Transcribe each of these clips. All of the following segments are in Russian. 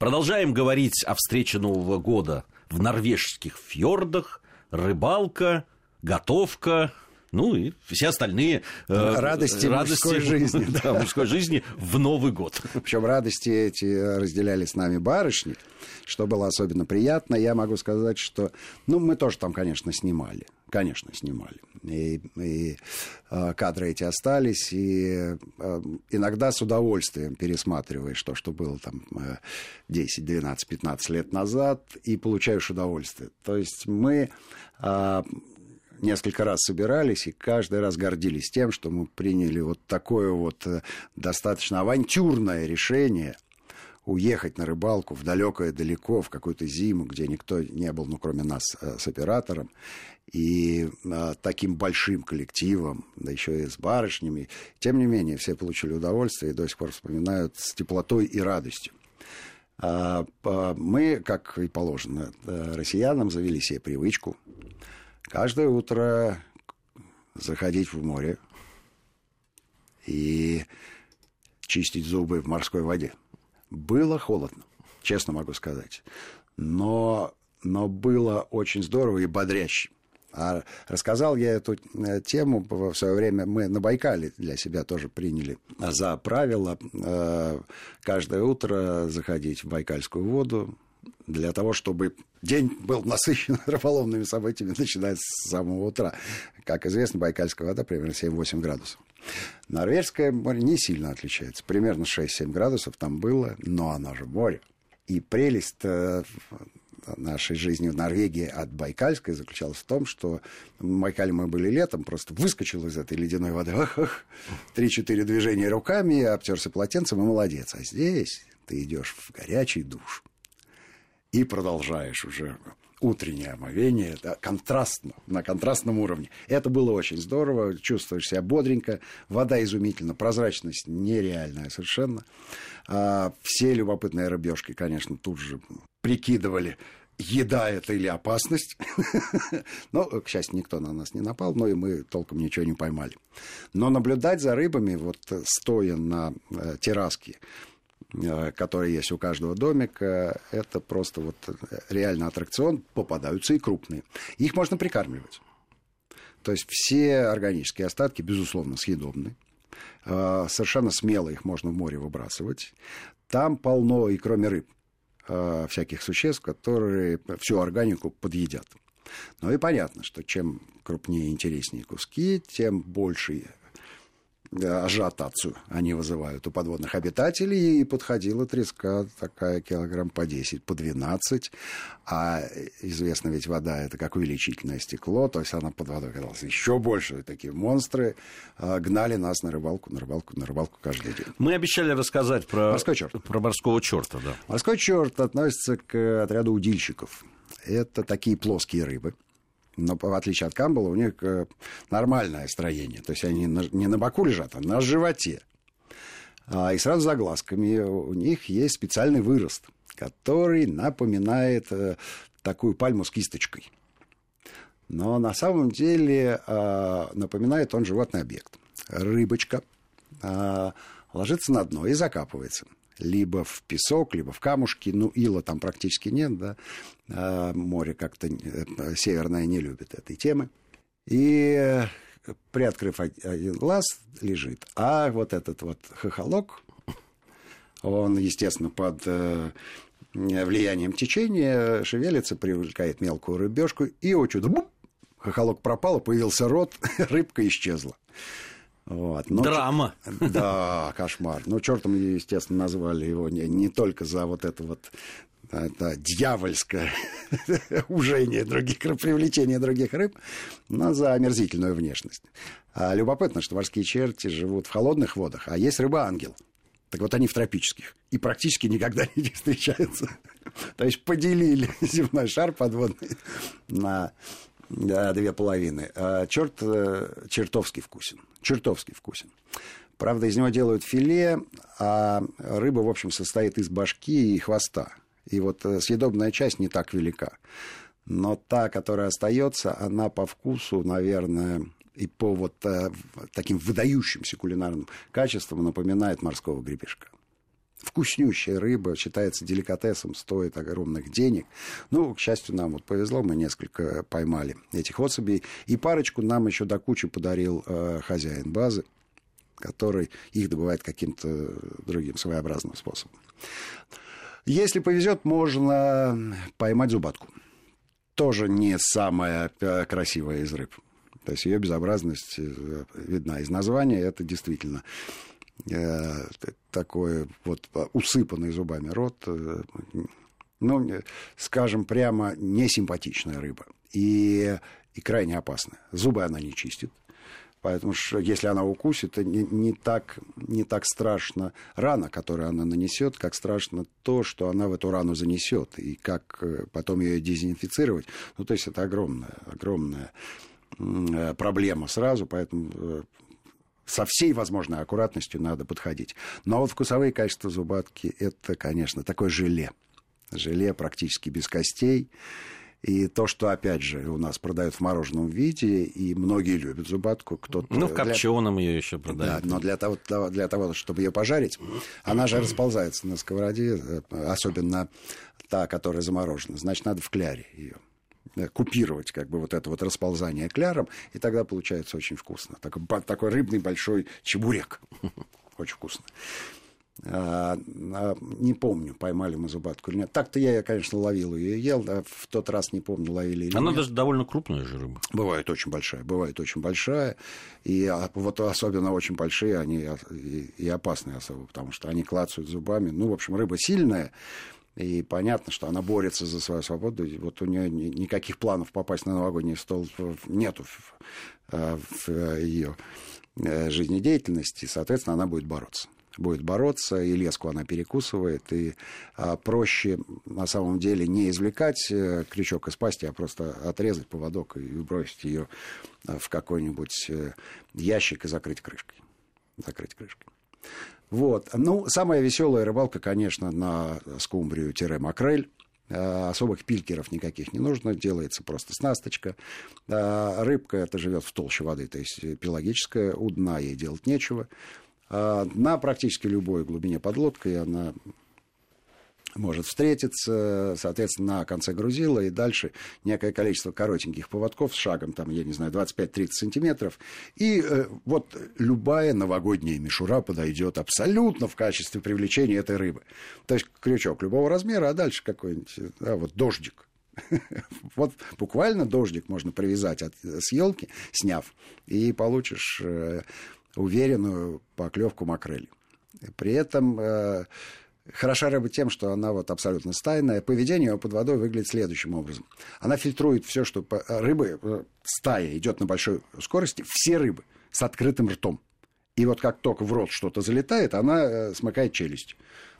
Продолжаем говорить о встрече Нового года в норвежских фьордах, рыбалка, готовка, ну и все остальные э, радости, радости мужской жизни. Да, мужской жизни в Новый год. Причем радости эти разделяли с нами барышни, что было особенно приятно. Я могу сказать, что, ну, мы тоже там, конечно, снимали. Конечно, снимали. И, и э, кадры эти остались, и э, иногда с удовольствием пересматриваешь то, что было там э, 10, 12, 15 лет назад, и получаешь удовольствие. То есть мы э, несколько раз собирались и каждый раз гордились тем, что мы приняли вот такое вот э, достаточно авантюрное решение уехать на рыбалку в далекое далеко, в какую-то зиму, где никто не был, ну, кроме нас э, с оператором, и а, таким большим коллективом, да еще и с барышнями. Тем не менее, все получили удовольствие и до сих пор вспоминают с теплотой и радостью. А, мы, как и положено россиянам, завели себе привычку каждое утро заходить в море и чистить зубы в морской воде. Было холодно, честно могу сказать. Но, но было очень здорово и бодряще. А рассказал я эту э, тему в свое время. Мы на Байкале для себя тоже приняли за правило э, каждое утро заходить в Байкальскую воду, для того, чтобы день был насыщен рыболовными событиями, начиная с самого утра. Как известно, Байкальская вода примерно 7-8 градусов. Норвежское море не сильно отличается. Примерно 6-7 градусов там было, но оно же море. И прелесть э, нашей жизни в Норвегии от Байкальской заключалась в том, что в Байкале мы были летом, просто выскочил из этой ледяной воды, три-четыре движения руками, обтерся полотенцем и молодец. А здесь ты идешь в горячий душ и продолжаешь уже утреннее омовение, да, контрастно, на контрастном уровне. Это было очень здорово, чувствуешь себя бодренько, вода изумительна, прозрачность нереальная совершенно. А, все любопытные рыбешки, конечно, тут же прикидывали, еда это или опасность. но, к счастью, никто на нас не напал, но и мы толком ничего не поймали. Но наблюдать за рыбами, вот стоя на э, терраске, Э, которые есть у каждого домика, это просто вот реально аттракцион, попадаются и крупные. Их можно прикармливать. То есть все органические остатки, безусловно, съедобны. Э, совершенно смело их можно в море выбрасывать. Там полно, и кроме рыб, э, всяких существ, которые всю органику подъедят. Ну и понятно, что чем крупнее и интереснее куски, тем больше ажиотацию они вызывают у подводных обитателей, и подходила треска такая килограмм по 10, по 12, а известно ведь вода это как увеличительное стекло, то есть она под водой оказалась еще больше, такие монстры а, гнали нас на рыбалку, на рыбалку, на рыбалку каждый день. Мы обещали рассказать про, морской черт. про морского черта, да. Морской черт относится к отряду удильщиков. Это такие плоские рыбы, но в отличие от камбала у них э, нормальное строение. То есть они не на боку лежат, а на животе. А, и сразу за глазками у них есть специальный вырост, который напоминает э, такую пальму с кисточкой. Но на самом деле а, напоминает он животный объект. Рыбочка а, ложится на дно и закапывается – либо в песок, либо в камушки. Ну, ила там практически нет, да. А море как-то э, северное не любит этой темы. И э, приоткрыв один глаз, лежит. А вот этот вот хохолок, он, естественно, под э, влиянием течения шевелится, привлекает мелкую рыбешку, и, о чудо, бум, хохолок пропал, появился рот, рыбка исчезла. Вот. Но, Драма. Да, кошмар. Ну, чертом, естественно, назвали его не, не только за вот это вот это дьявольское ужение других привлечение других рыб, но за омерзительную внешность. А любопытно, что морские черти живут в холодных водах, а есть рыба-ангел. Так вот они в тропических. И практически никогда не встречаются. То есть поделили земной шар подводный на да, две половины. А черт э, чертовски вкусен. Чертовски вкусен. Правда, из него делают филе, а рыба, в общем, состоит из башки и хвоста. И вот э, съедобная часть не так велика. Но та, которая остается, она по вкусу, наверное, и по вот э, таким выдающимся кулинарным качествам напоминает морского гребешка. Вкуснющая рыба, считается деликатесом, стоит огромных денег. Ну, к счастью, нам вот повезло, мы несколько поймали этих особей. И парочку нам еще до кучи подарил э, хозяин базы, который их добывает каким-то другим своеобразным способом. Если повезет, можно поймать зубатку. Тоже не самая э, красивая из рыб. То есть ее безобразность э, видна из названия. Это действительно такой вот усыпанный зубами рот, э, ну, скажем прямо, несимпатичная рыба. И, и крайне опасная. Зубы она не чистит. Поэтому что если она укусит, то не, не, так, не так страшно рана, которую она нанесет, как страшно то, что она в эту рану занесет, и как потом ее дезинфицировать. Ну, то есть это огромная, огромная Э, проблема сразу, поэтому э, со всей возможной аккуратностью надо подходить. Но вот вкусовые качества зубатки – это, конечно, такое желе. Желе практически без костей. И то, что, опять же, у нас продают в мороженом виде, и многие любят зубатку. Кто ну, в копченом для... ее еще продают. Да, но для того, для того, чтобы ее пожарить, она же расползается на сковороде, э, особенно та, которая заморожена. Значит, надо в кляре ее купировать как бы вот это вот расползание кляром, и тогда получается очень вкусно. Такой, такой рыбный большой чебурек. Очень вкусно. А, а, не помню, поймали мы зубатку или нет. Так-то я, конечно, ловил ее и ел, а в тот раз не помню, ловили или Она нет. даже довольно крупная же рыба. Бывает очень большая, бывает очень большая. И а, вот особенно очень большие, они и, и опасные особо, потому что они клацают зубами. Ну, в общем, рыба сильная, и понятно, что она борется за свою свободу. И вот у нее никаких планов попасть на новогодний стол нету в, э, в э, ее э, жизнедеятельности. Соответственно, она будет бороться будет бороться, и леску она перекусывает, и а, проще на самом деле не извлекать крючок из пасти, а просто отрезать поводок и бросить ее в какой-нибудь ящик и закрыть крышкой. Закрыть крышкой. Вот. Ну, самая веселая рыбалка, конечно, на скумбрию-макрель. Э, особых пилькеров никаких не нужно, делается просто снасточка. Э, рыбка это живет в толще воды, то есть пелагическая, у дна ей делать нечего. Э, на практически любой глубине подлодкой она может встретиться, соответственно, на конце грузила, и дальше некое количество коротеньких поводков с шагом, там, я не знаю, 25-30 сантиметров. И э, вот любая новогодняя мишура подойдет абсолютно в качестве привлечения этой рыбы. То есть крючок любого размера, а дальше какой-нибудь, а, вот дождик. Вот буквально дождик можно привязать от, с елки, сняв, и получишь э, уверенную поклевку макрели. При этом э, Хороша рыба тем, что она вот абсолютно стайная. Поведение ее под водой выглядит следующим образом. Она фильтрует все, что рыбы, э, стая идет на большой скорости, все рыбы с открытым ртом. И вот как только в рот что-то залетает, она э, смыкает челюсть.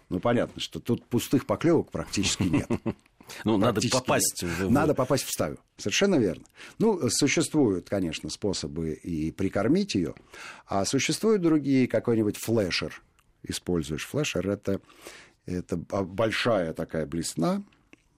Ну, понятно, что тут пустых поклевок практически нет. Ну, надо попасть в... Надо попасть в стаю. Совершенно верно. Ну, существуют, конечно, способы и прикормить ее, а существуют другие, какой-нибудь флешер, используешь флешер, это, это большая такая блесна,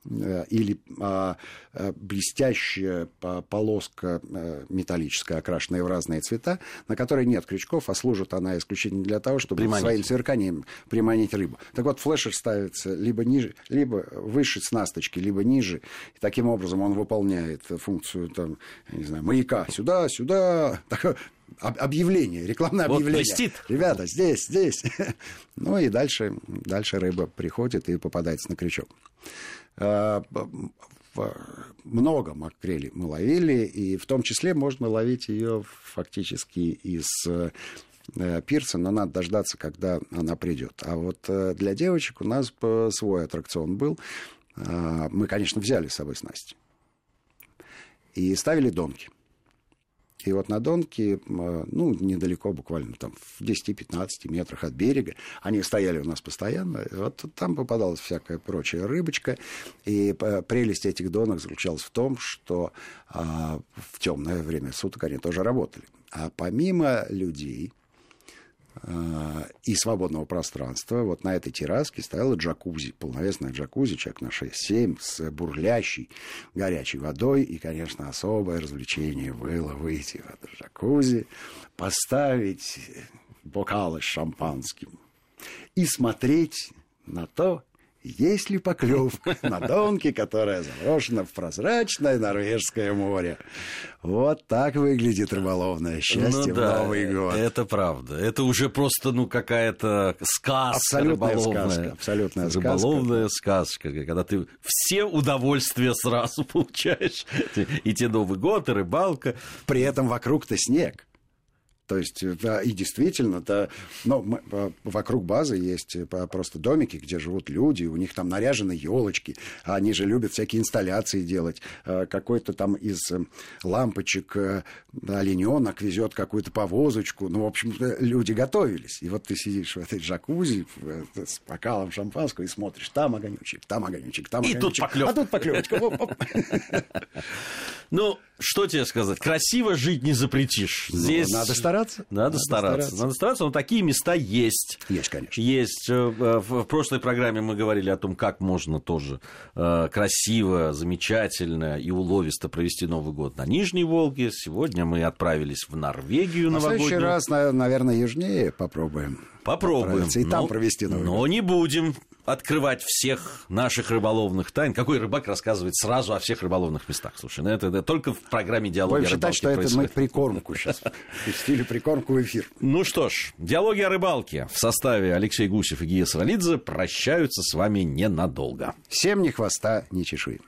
э, или а, а, блестящая полоска а, металлическая, окрашенная в разные цвета, на которой нет крючков, а служит она исключительно для того, чтобы приманить. своим сверканием приманить рыбу. Так вот, флешер ставится либо ниже, либо выше снасточки, либо ниже. И таким образом он выполняет функцию там, я не знаю, маяка сюда, сюда, объявление, рекламное вот объявление. Блестит. Ребята, здесь, здесь. Ну и дальше, дальше рыба приходит и попадается на крючок. А, много макрели мы ловили, и в том числе можно ловить ее фактически из э, пирса, но надо дождаться, когда она придет. А вот э, для девочек у нас свой аттракцион был. А, мы, конечно, взяли с собой снасти и ставили донки. И вот на Донке, ну, недалеко, буквально там в 10-15 метрах от берега, они стояли у нас постоянно, вот там попадалась всякая прочая рыбочка, и прелесть этих донок заключалась в том, что а, в темное время суток они тоже работали. А помимо людей, Э, и свободного пространства. Вот на этой терраске стояла джакузи, полновесная джакузи, человек на 6-7, с бурлящей горячей водой. И, конечно, особое развлечение было выйти в это джакузи, поставить бокалы с шампанским, и смотреть на то, есть ли поклевка на донке, которая заброшена в прозрачное Норвежское море. Вот так выглядит рыболовное счастье ну, да, в Новый год. Это правда. Это уже просто ну какая-то сказка абсолютная рыболовная. Сказка, абсолютная рыболовная сказка. сказка, когда ты все удовольствия сразу получаешь. И те Новый год, и рыбалка. При этом вокруг-то снег. То есть, да, и действительно, да, ну, мы, вокруг базы есть э, просто домики, где живут люди, у них там наряжены елочки, а они же любят всякие инсталляции делать. Э, какой-то там из э, лампочек олененок везет какую-то повозочку. Ну, в общем, люди готовились. И вот ты сидишь в этой джакузи с бокалом шампанского и смотришь, там огонечек, там огонечек, там огонечек. И тут поклевка. А тут поклевочка. Ну, что тебе сказать? Красиво жить не запретишь. Ну, Здесь... Надо стараться. Надо, Надо стараться. стараться. Надо стараться, но такие места есть. Есть, конечно. Есть. Э, в прошлой программе мы говорили о том, как можно тоже э, красиво, замечательно и уловисто провести Новый год на Нижней Волге. Сегодня мы отправились в Норвегию на новогоднюю. В следующий раз, наверное, южнее попробуем. Попробуем. И там провести Новый Но год. не будем открывать всех наших рыболовных тайн. Какой рыбак рассказывает сразу о всех рыболовных местах? Слушай, ну это, это только в программе «Диалоги Будем о считать, что происходит. это мы прикормку сейчас пустили, прикормку в эфир. Ну что ж, «Диалоги о рыбалке» в составе Алексей Гусев и Гия Саралидзе прощаются с вами ненадолго. Всем ни хвоста, ни чешуи.